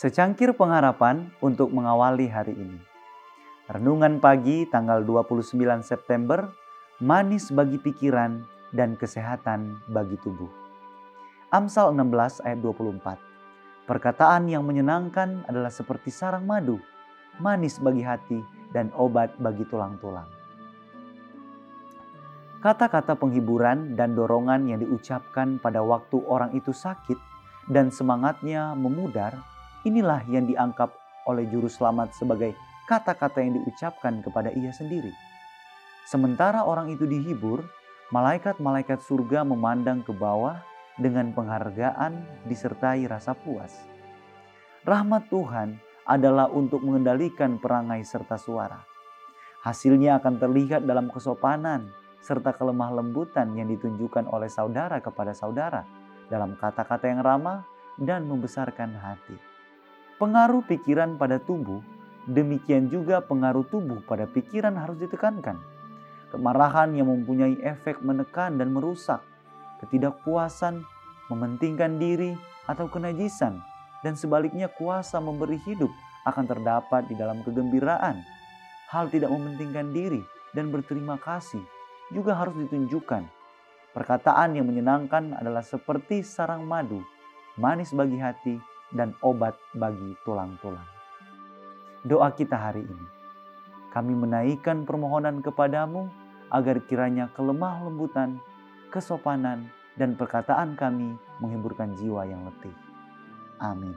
Secangkir pengharapan untuk mengawali hari ini. Renungan pagi tanggal 29 September, manis bagi pikiran dan kesehatan bagi tubuh. Amsal 16 ayat 24. Perkataan yang menyenangkan adalah seperti sarang madu, manis bagi hati dan obat bagi tulang-tulang. Kata-kata penghiburan dan dorongan yang diucapkan pada waktu orang itu sakit dan semangatnya memudar, inilah yang dianggap oleh juru selamat sebagai kata-kata yang diucapkan kepada ia sendiri. Sementara orang itu dihibur, malaikat-malaikat surga memandang ke bawah dengan penghargaan disertai rasa puas. Rahmat Tuhan adalah untuk mengendalikan perangai serta suara. Hasilnya akan terlihat dalam kesopanan, serta kelemah lembutan yang ditunjukkan oleh saudara kepada saudara dalam kata-kata yang ramah dan membesarkan hati. Pengaruh pikiran pada tubuh, demikian juga pengaruh tubuh pada pikiran harus ditekankan. Kemarahan yang mempunyai efek menekan dan merusak, ketidakpuasan, mementingkan diri atau kenajisan, dan sebaliknya kuasa memberi hidup akan terdapat di dalam kegembiraan. Hal tidak mementingkan diri dan berterima kasih juga harus ditunjukkan. Perkataan yang menyenangkan adalah seperti sarang madu, manis bagi hati, dan obat bagi tulang-tulang. Doa kita hari ini, kami menaikkan permohonan kepadamu agar kiranya kelemah lembutan, kesopanan, dan perkataan kami menghiburkan jiwa yang letih. Amin.